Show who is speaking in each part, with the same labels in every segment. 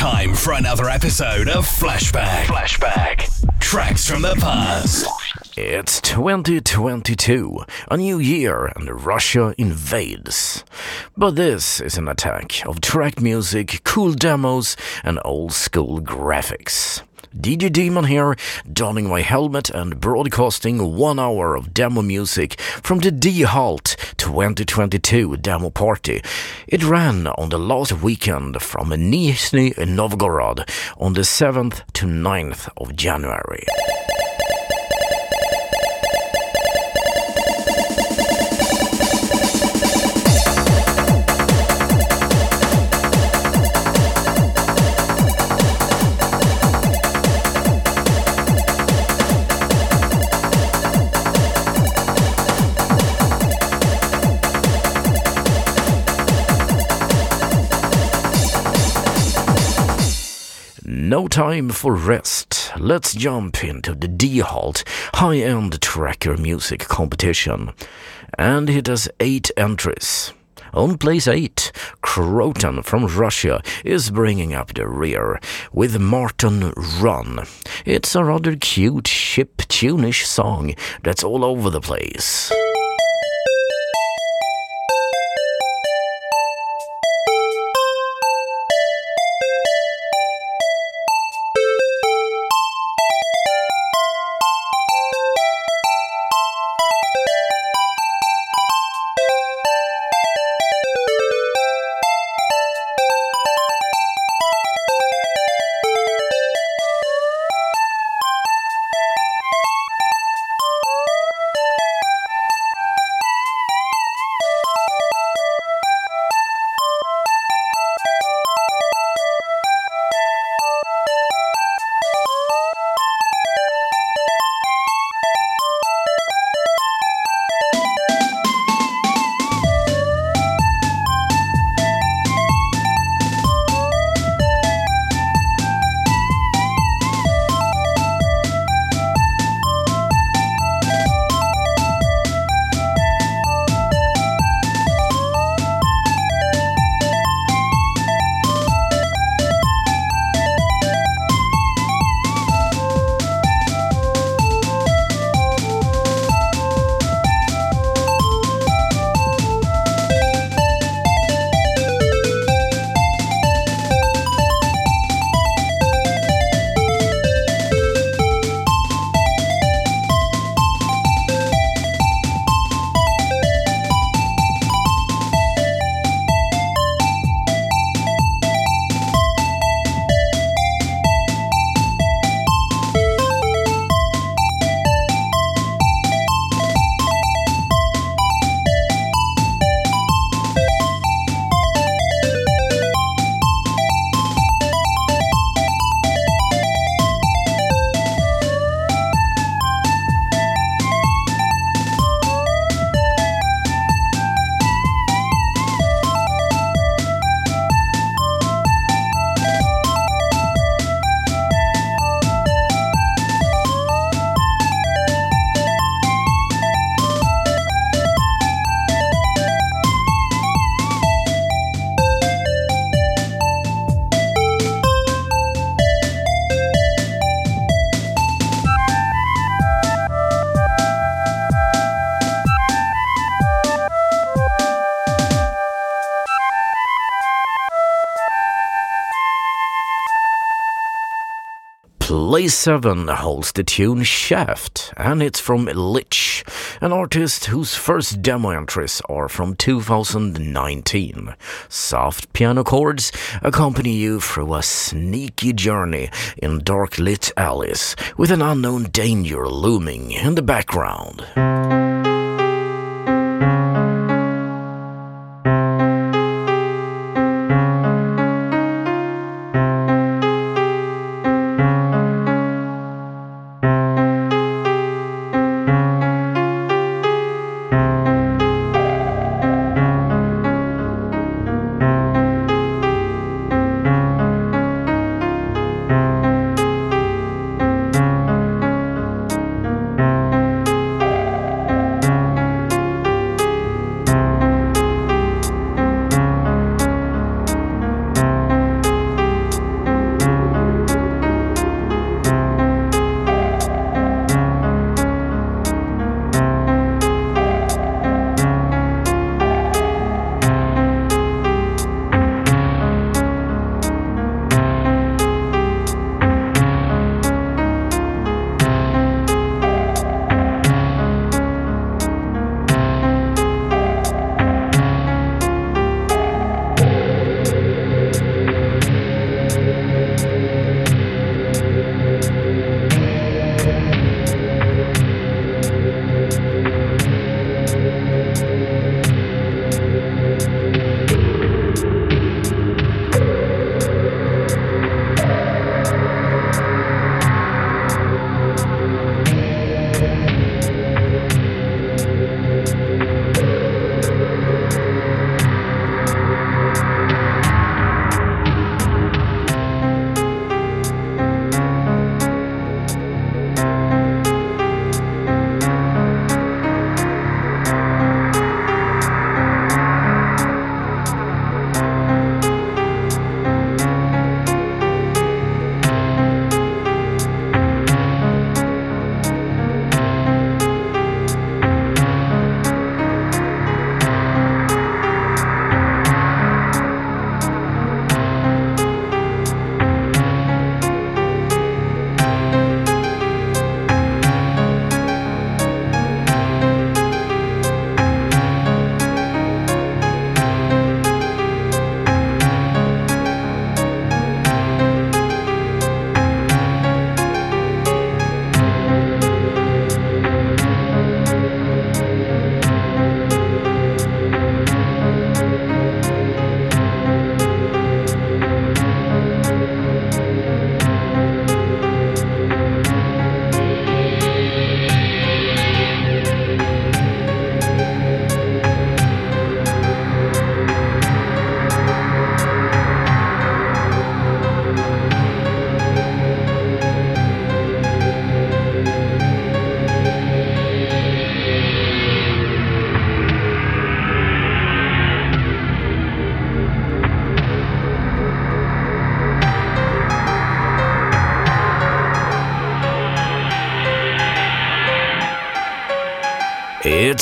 Speaker 1: time for another episode of Flashback. Flashback. Tracks from the past.
Speaker 2: It's 2022, a new year, and Russia invades. But this is an attack of track music, cool demos, and old school graphics. DJ Demon here, donning my helmet and broadcasting one hour of demo music from the DiHalt 2022 demo party. It ran on the last weekend from Nizhny Novgorod on the 7th to 9th of January. No time for rest. Let's jump into the DiHalt high-end tracker music competition. And it has eight entries. On place 8, Croton from Russia is bringing up the rear with Martin Run. It's a rather cute ship tunish song that's all over the place. Place 7 holds the tune Shaft, and it's from Lich, an artist whose first demo entries are from 2019. Soft piano chords accompany you through a sneaky journey in dark lit alleys, with an unknown danger looming in the background.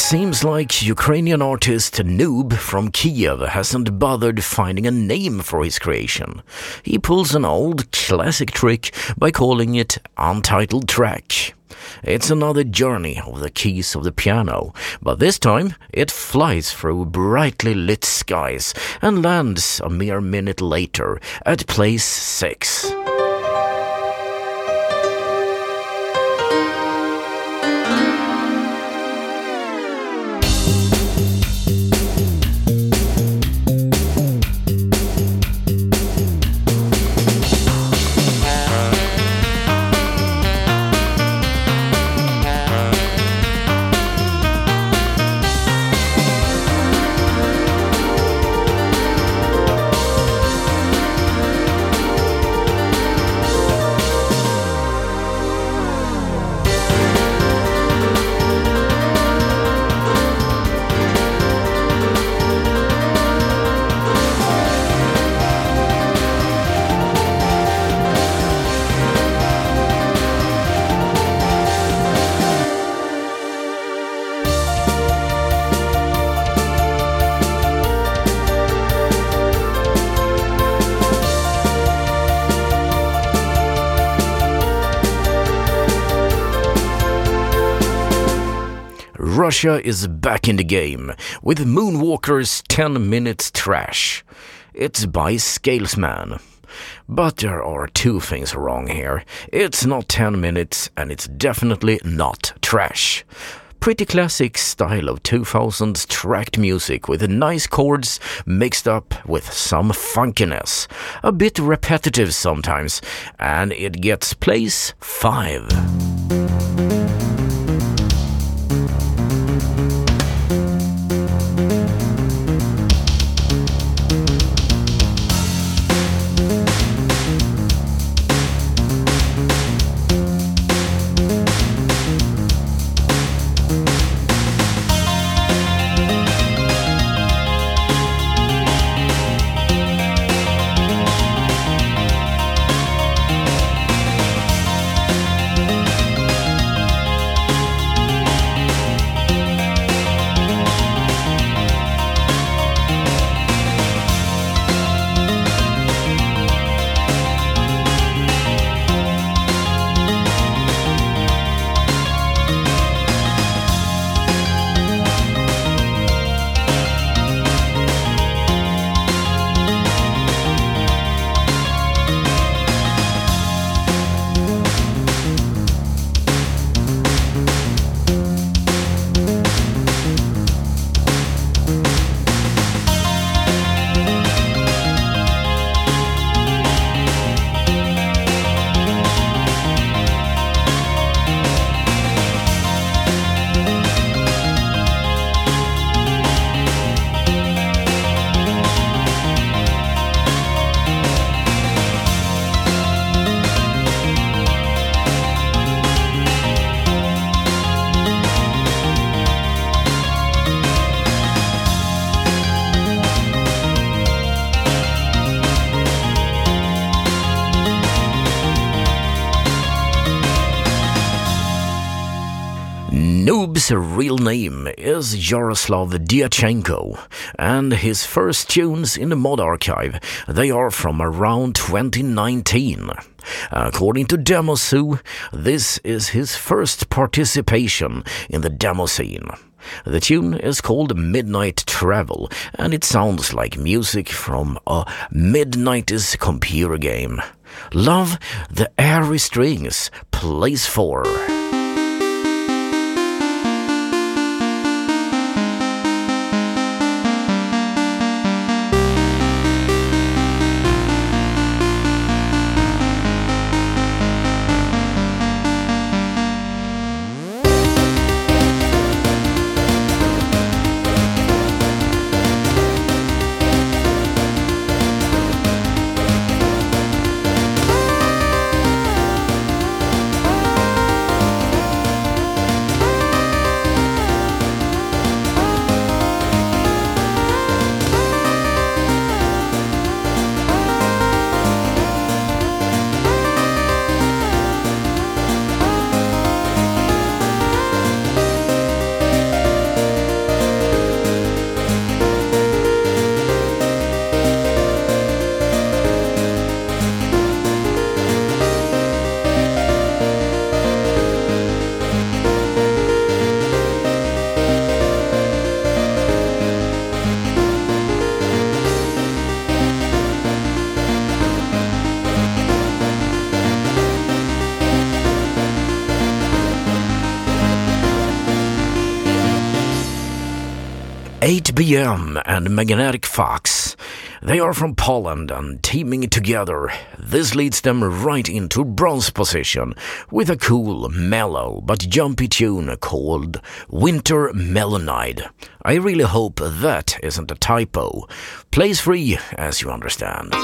Speaker 2: Seems like Ukrainian artist Noob from Kiev hasn't bothered finding a name for his creation. He pulls an old classic trick by calling it Untitled Track. It's another journey of the keys of the piano, but this time it flies through brightly lit skies and lands a mere minute later at place 6. Russia is back in the game with Moonwalker's 10 Minutes Trash. It's by Scalesman. But there are two things wrong here. It's not 10 minutes and it's definitely not trash. Pretty classic style of 2000s tracked music with nice chords mixed up with some funkiness. A bit repetitive sometimes, and it gets place 5. Noob's real name is Yaroslav Dyachenko, and his first tunes in the mod archive, they are from around 2019. According to Demozoo, this is his first participation in the demo scene. The tune is called Midnight Travel, and it sounds like music from a mid-90s computer game. Love the airy strings, plays 4. Magnetic Fox. They are from Poland and teaming together. This leads them right into bronze position with a cool, mellow but jumpy tune called Winter Melonide. I really hope that isn't a typo. Plays free, as you understand.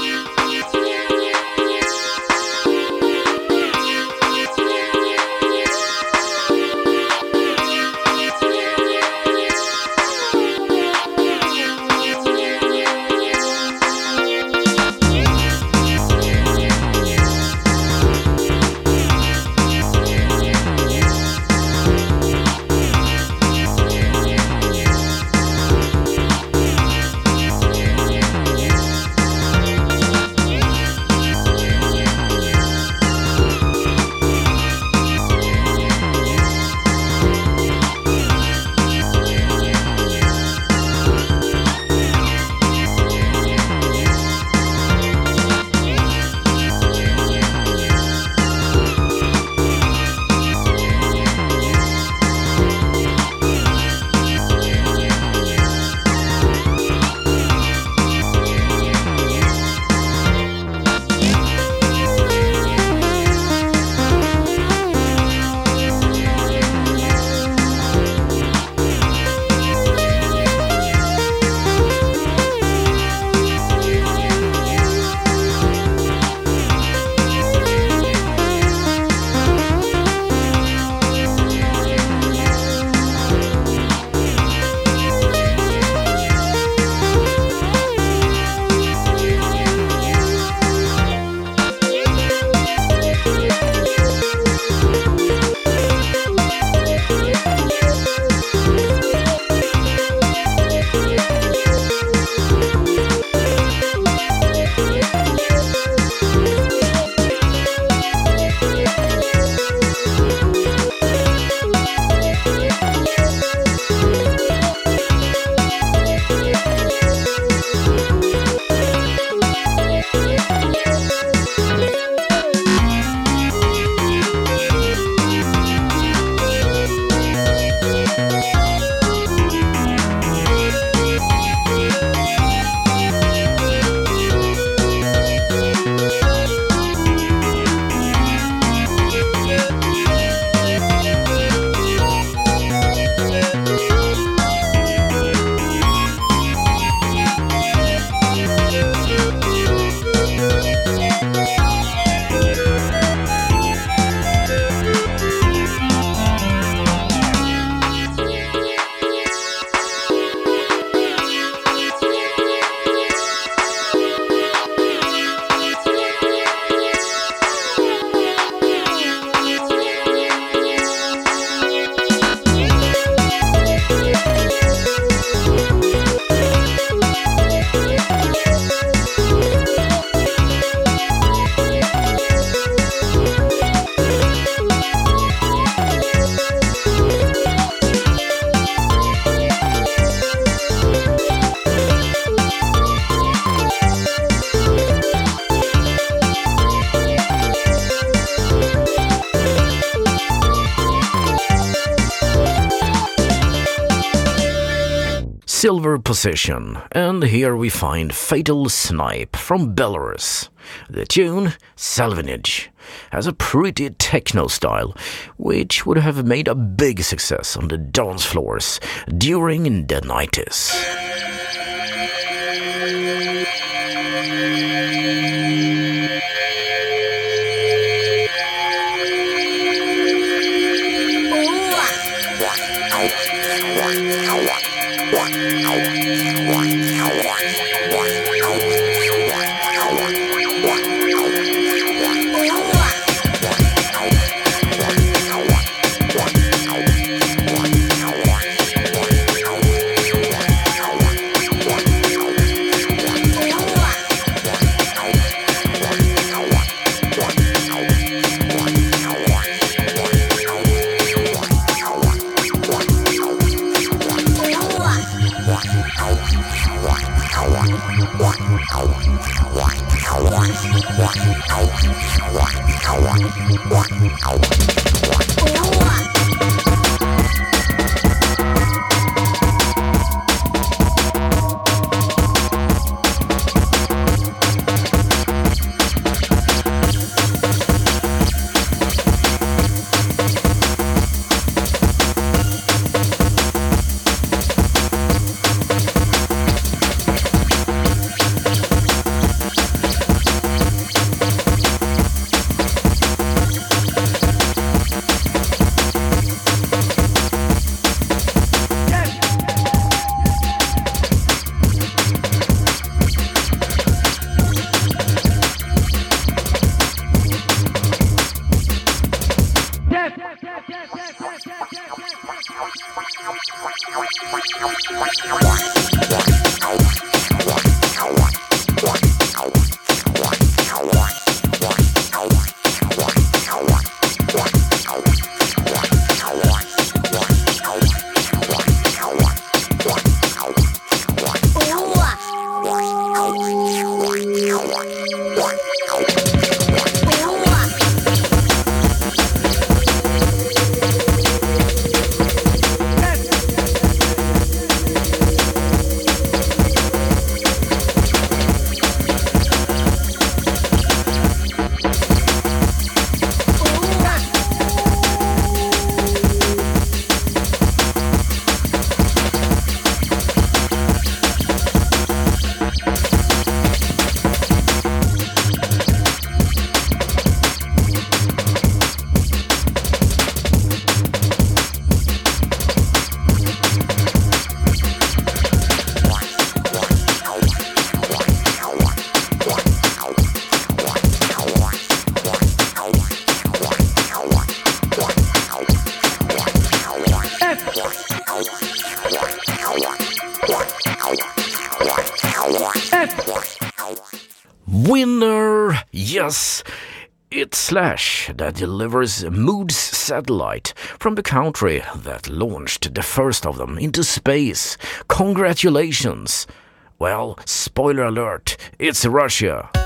Speaker 2: Position, and here we find Fatal Snipe from Belarus. The tune, Salvinage, has a pretty techno style, which would have made a big success on the dance floors during the 90s. Yeah. It's Slash that delivers Moods satellite from the country that launched the first of them into space. Congratulations! Well, spoiler alert, it's Russia.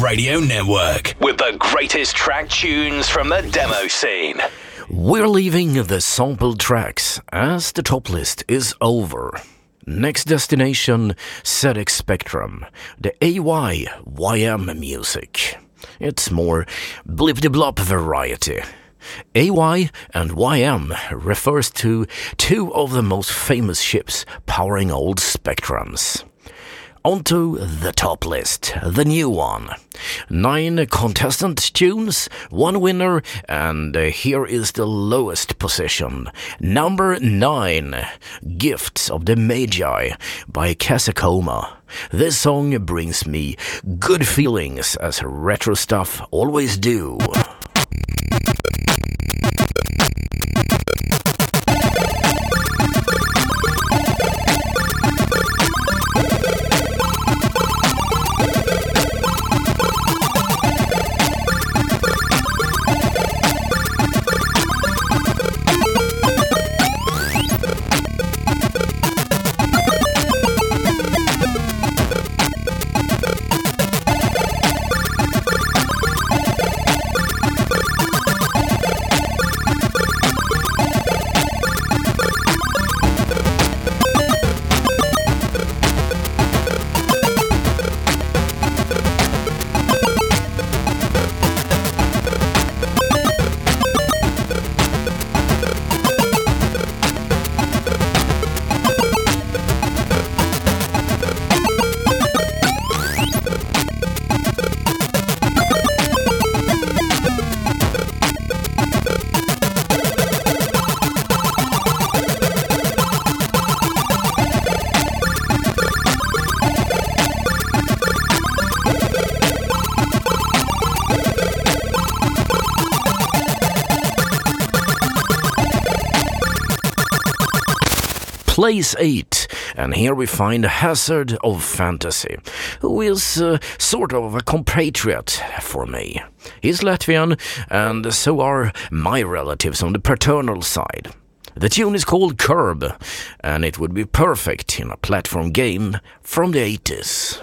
Speaker 1: Radio Network with the greatest track tunes from the demo scene.
Speaker 2: We're leaving the sample tracks as the top list is over. Next destination, ZX Spectrum, the AY-YM music. It's more blip-de-blop variety. AY and YM refers to two of the most famous ships powering old Spectrums. Onto the top list, the new one. Nine contestant tunes, one winner, and here is the lowest position. Number nine, Gifts of the Magi by Casacoma. This song brings me good feelings as retro stuff always do. Place 8, and here we find Hazard of Fantasy, who is uh, sort of a compatriot for me. He's Latvian, and so are my relatives on the paternal side. The tune is called Curb, and it would be perfect in a platform game from the 80s.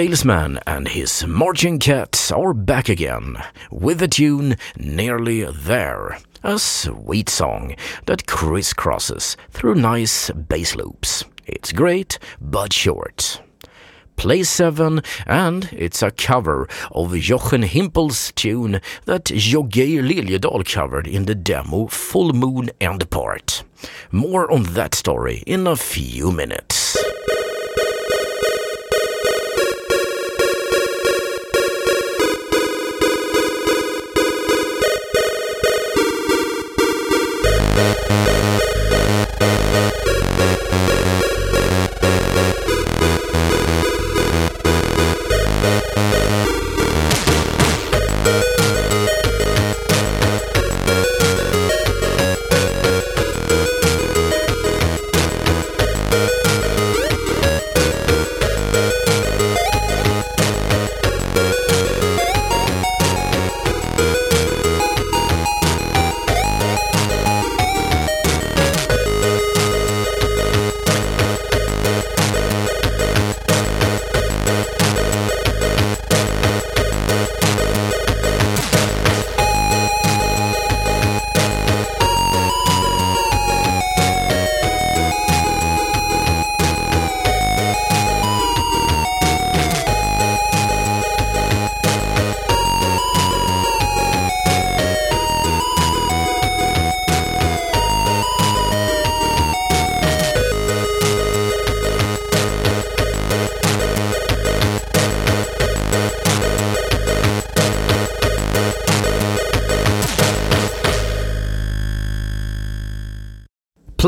Speaker 2: Scalesman and his Marching Cats are back again with the tune Nearly There, a sweet song that crisscrosses through nice bass loops. It's great but short. Play 7 and it's a cover of Jochen Hippel's tune that Joggeir Liljedahl covered in the demo Full Moon and Part. More on that story in a few minutes.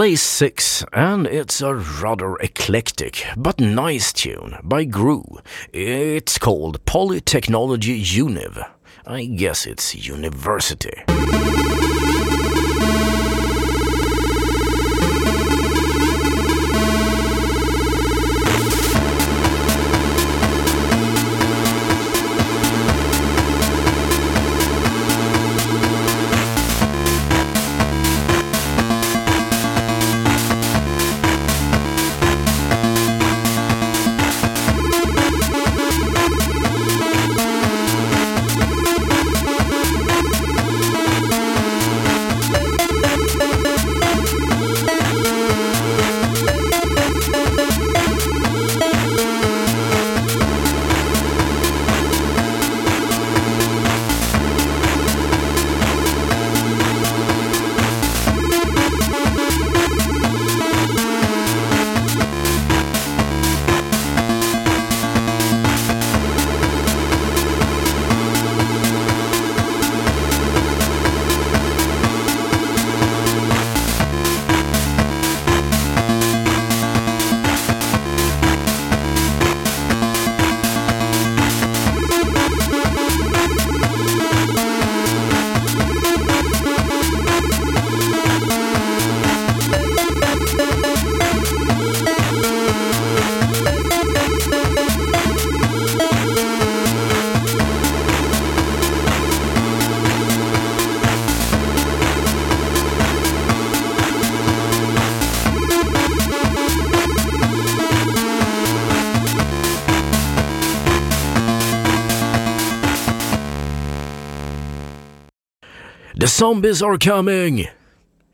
Speaker 2: Place 6, and it's a rather eclectic but nice tune by Gru. It's called Polytechnology Univ. I guess it's university. Zombies are coming!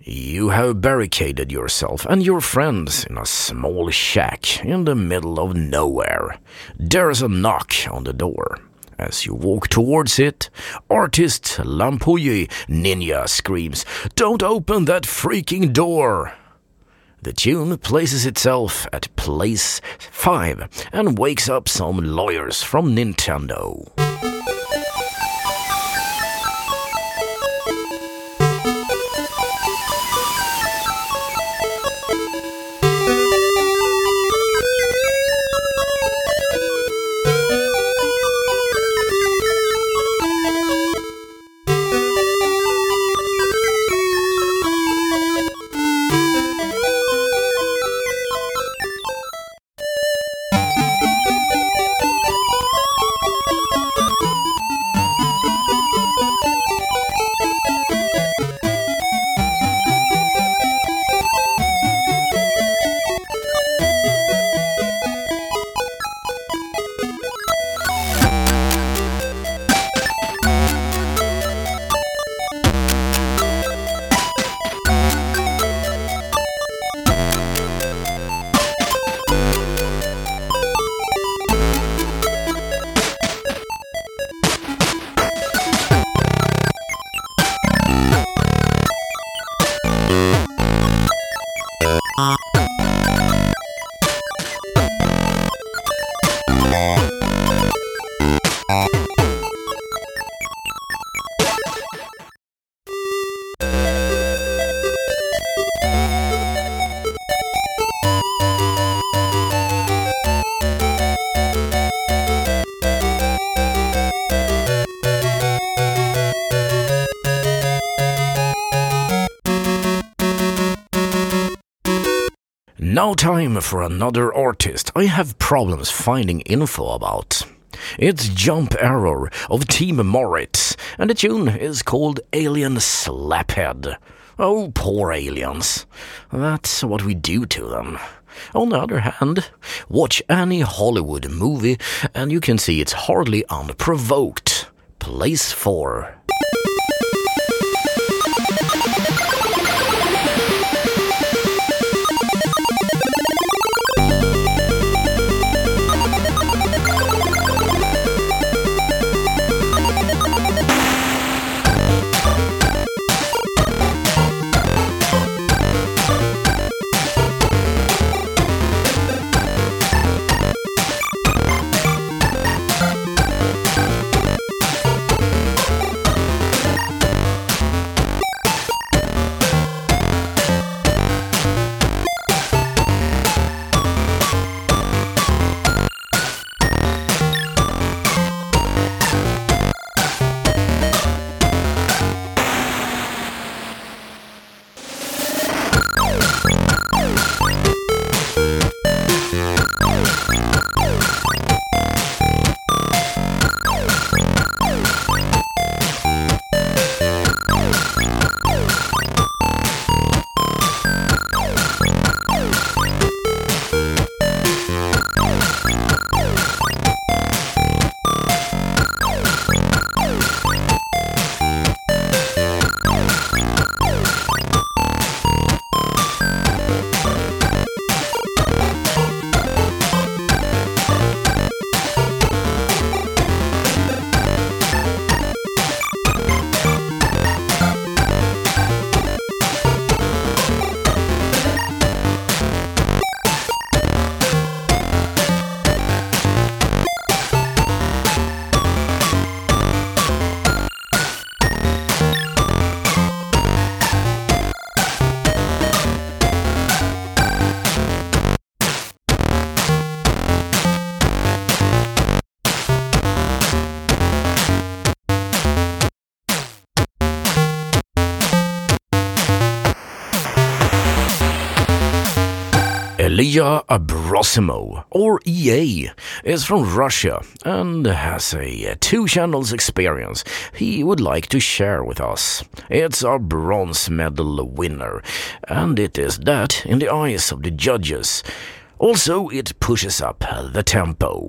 Speaker 2: You have barricaded yourself and your friends in a small shack in the middle of nowhere. There's a knock on the door. As you walk towards it, artist Lampuyi Ninja screams, Don't open that freaking door! The tune places itself at place 5 and wakes up some lawyers from Nintendo. Now time for another artist I have problems finding info about. It's Jump Error of Team Moritz, and the tune is called Alien Slaphead. Oh, poor aliens. That's what we do to them. On the other hand, watch any Hollywood movie and you can see it's hardly unprovoked. Place 4. Elia Abrosimo, or EA, is from Russia and has a uh, two channels experience he would like to share with us. It's a bronze medal winner, and it is that in the eyes of the judges. Also, it pushes up the tempo.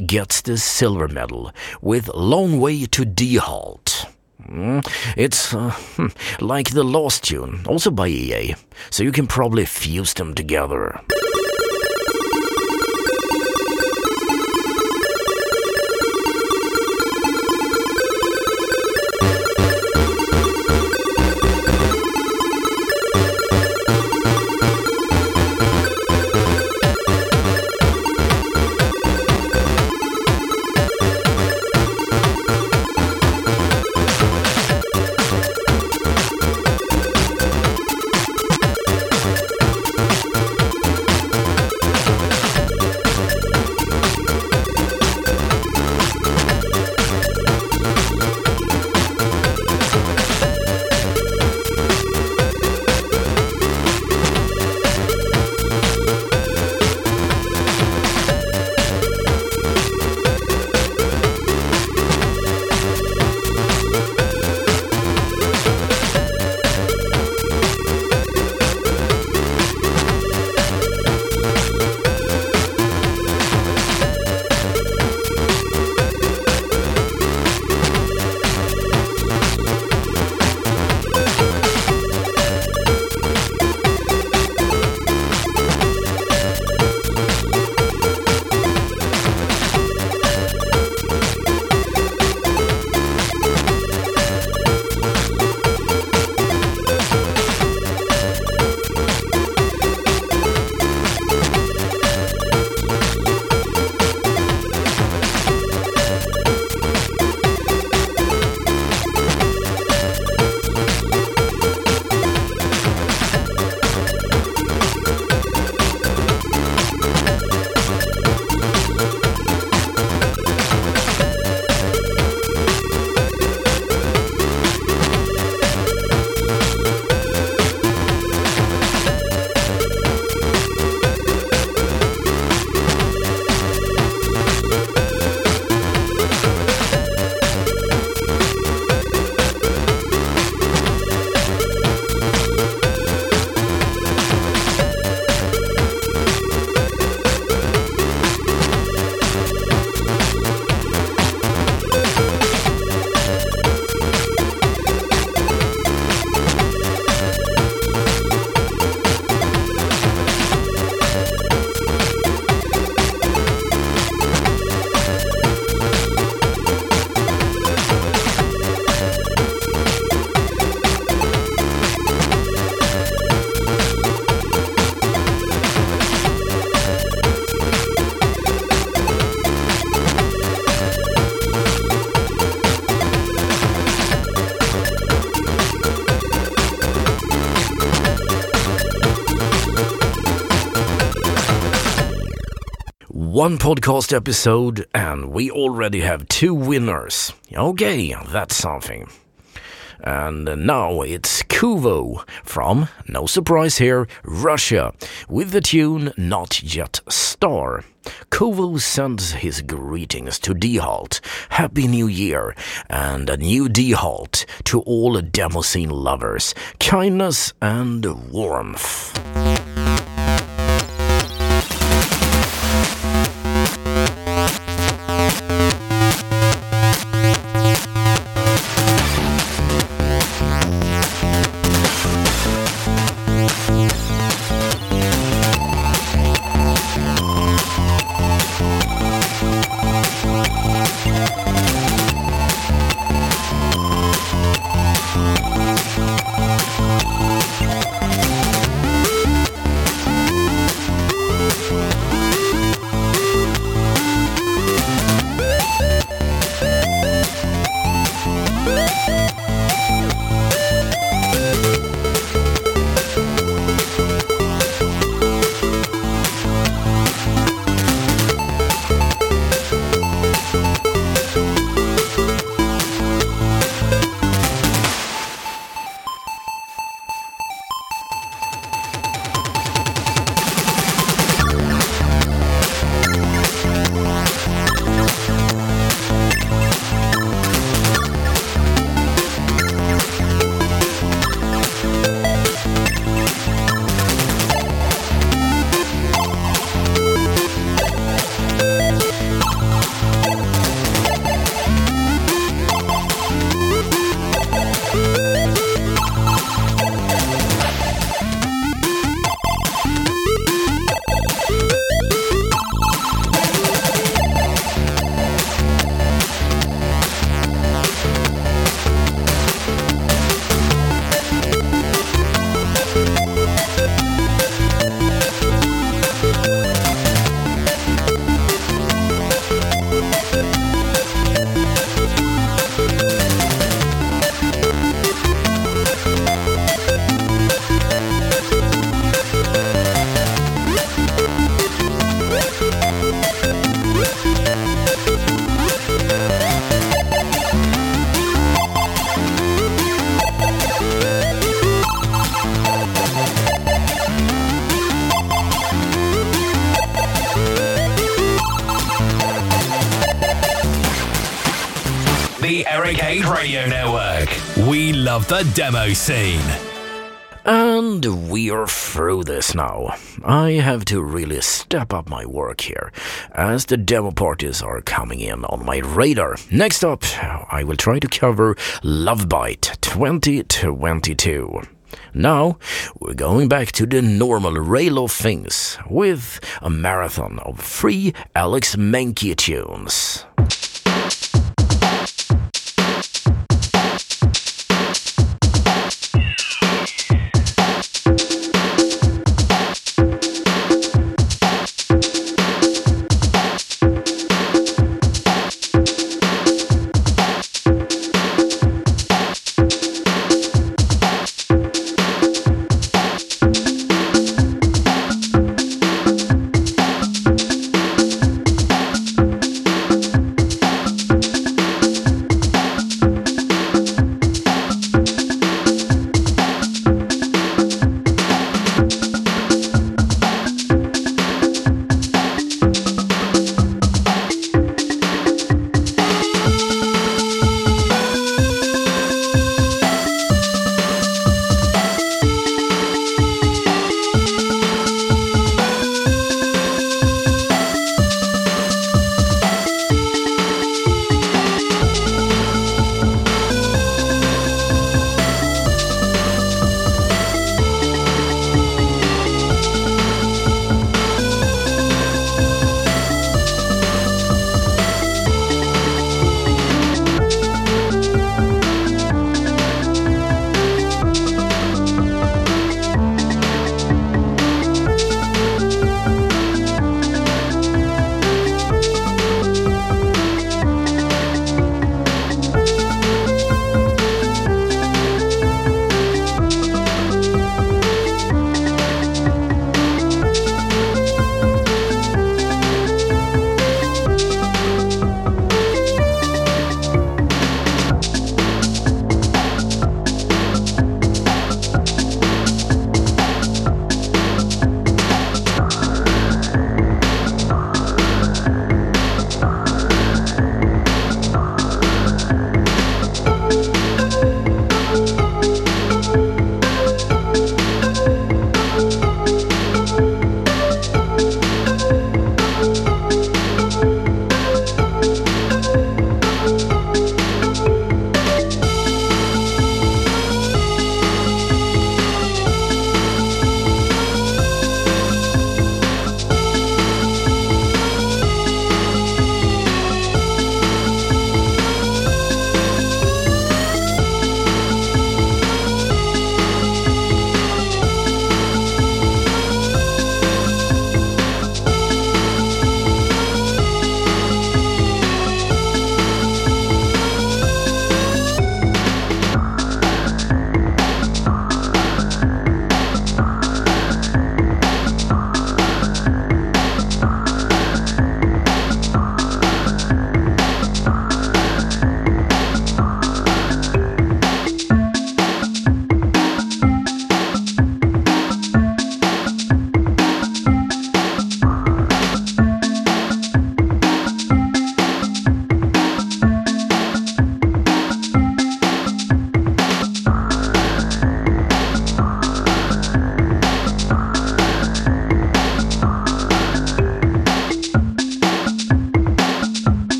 Speaker 2: gets the silver medal with Long Way to DiHalt. Mm, it's uh, hmm, like the Lost tune, also by EA, so you can probably fuse them together. One podcast episode, and we already have two winners. Okay, that's something. And now it's Kuvo from, no surprise here, Russia, with the tune Not Yet Star. Kuvo sends his greetings to DiHalt, Happy New Year, and a new DiHalt to all demo scene lovers, kindness and warmth.
Speaker 1: Of the demo scene.
Speaker 2: And we're through this now. I have to really step up my work here, as the demo parties are coming in on my radar. Next up, I will try to cover Lovebyte 2022. Now, we're going back to the normal rail of things with a marathon of three Alex Menke tunes.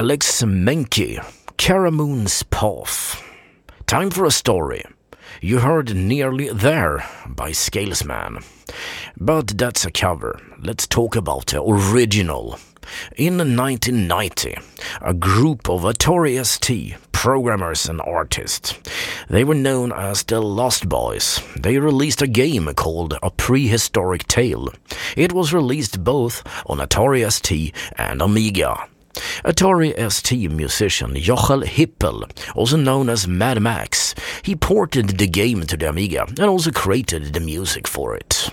Speaker 2: Alex Menke, Caramoon's Path. Time for a story. You heard Nearly There by Scalesman. But that's a cover. Let's talk about the original. In 1990, a group of Atari ST programmers and artists, they were known as the Lost Boys. They released a game called A Prehistoric Tale. It was released both on Atari ST and Amiga. Atari ST musician Jochen Hippel, also known as Mad Max, he ported the game to the Amiga and also created the music for it.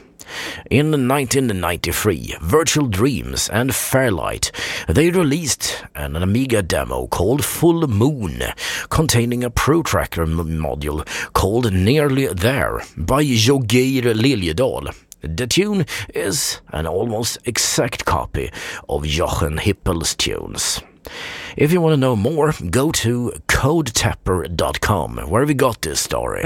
Speaker 2: In 1993, Virtual Dreams and Fairlight, they released an Amiga demo called Full Moon, containing a ProTracker module called Nearly There by Jogeir Liljedahl. The tune is an almost exact copy of Jochen Hippel's tunes. If you want to know more, go to codetapper.com, where we got this story.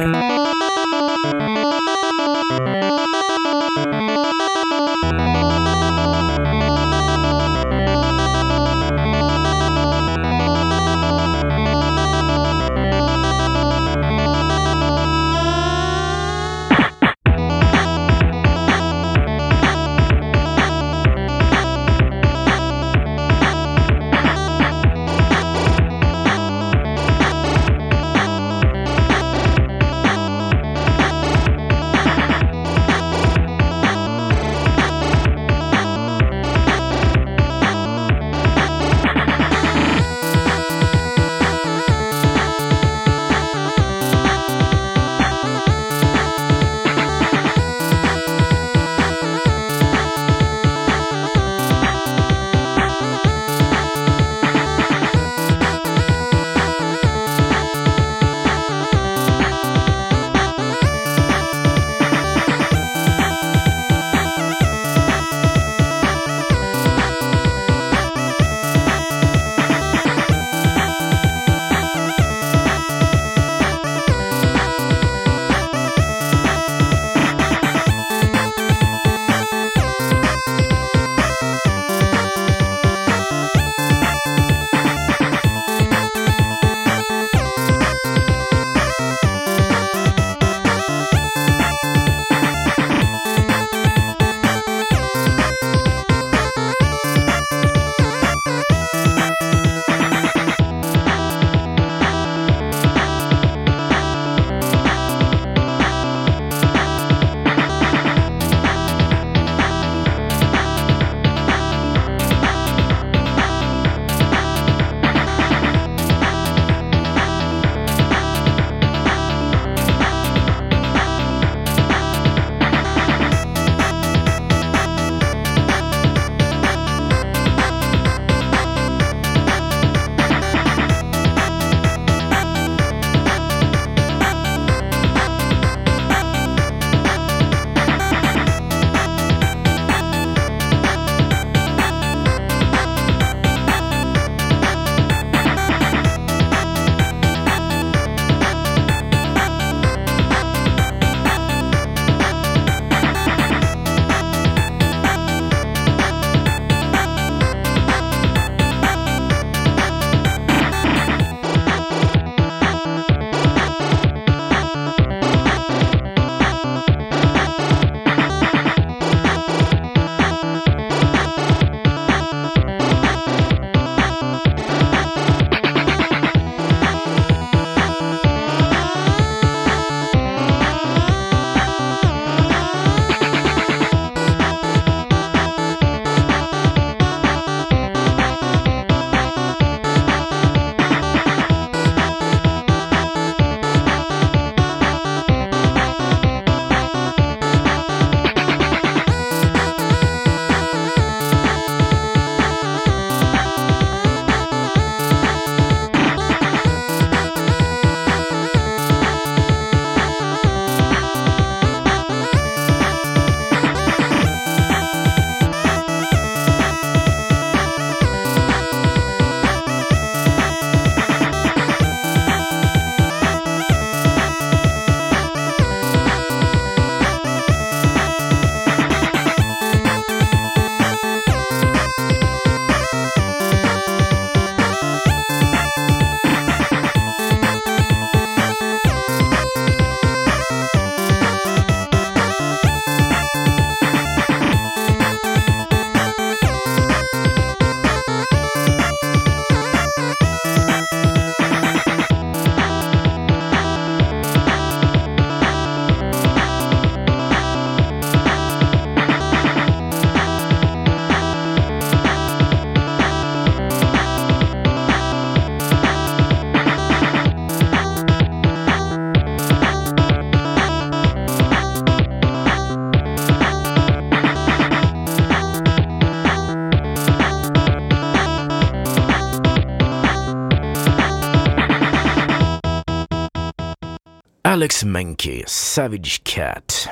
Speaker 2: Alex Menke, Savage Cat.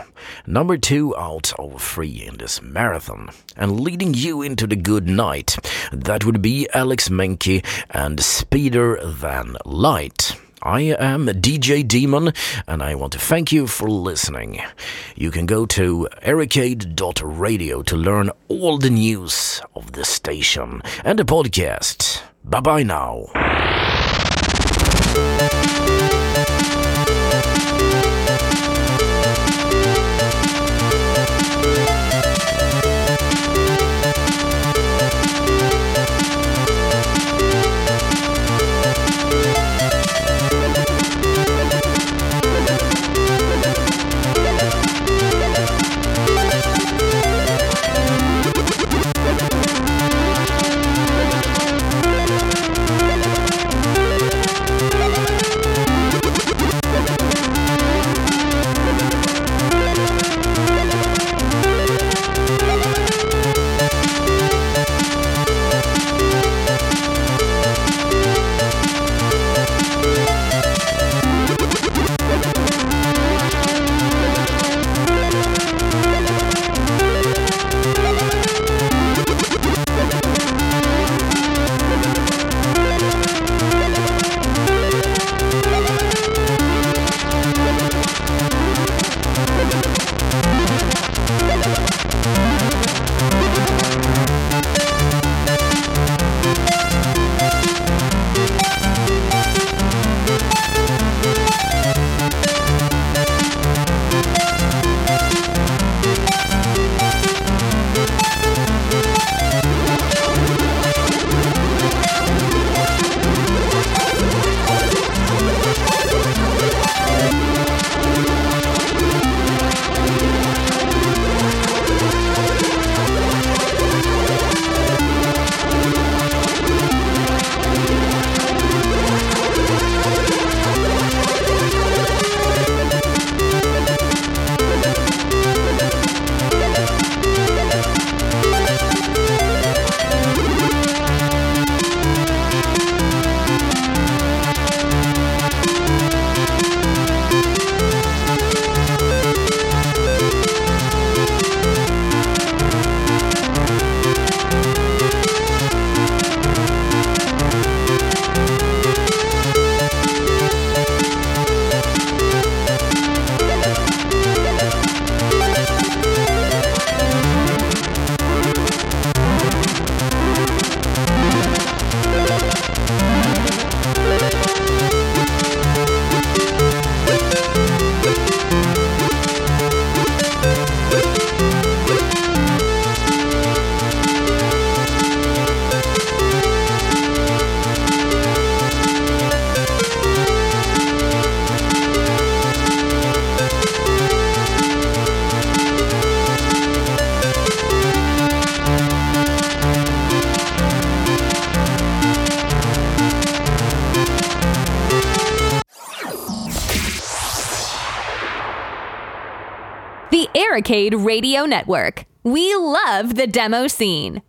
Speaker 2: Number two out of three in this marathon. And leading you into the good night, that would be Alex Menke and Speeder Than Light. I am DJ Demon, and I want to thank you for listening. You can go to ericade.radio to learn all the news of the station and the podcast. Bye bye now.
Speaker 3: Arcade Radio Network. We love the demo scene.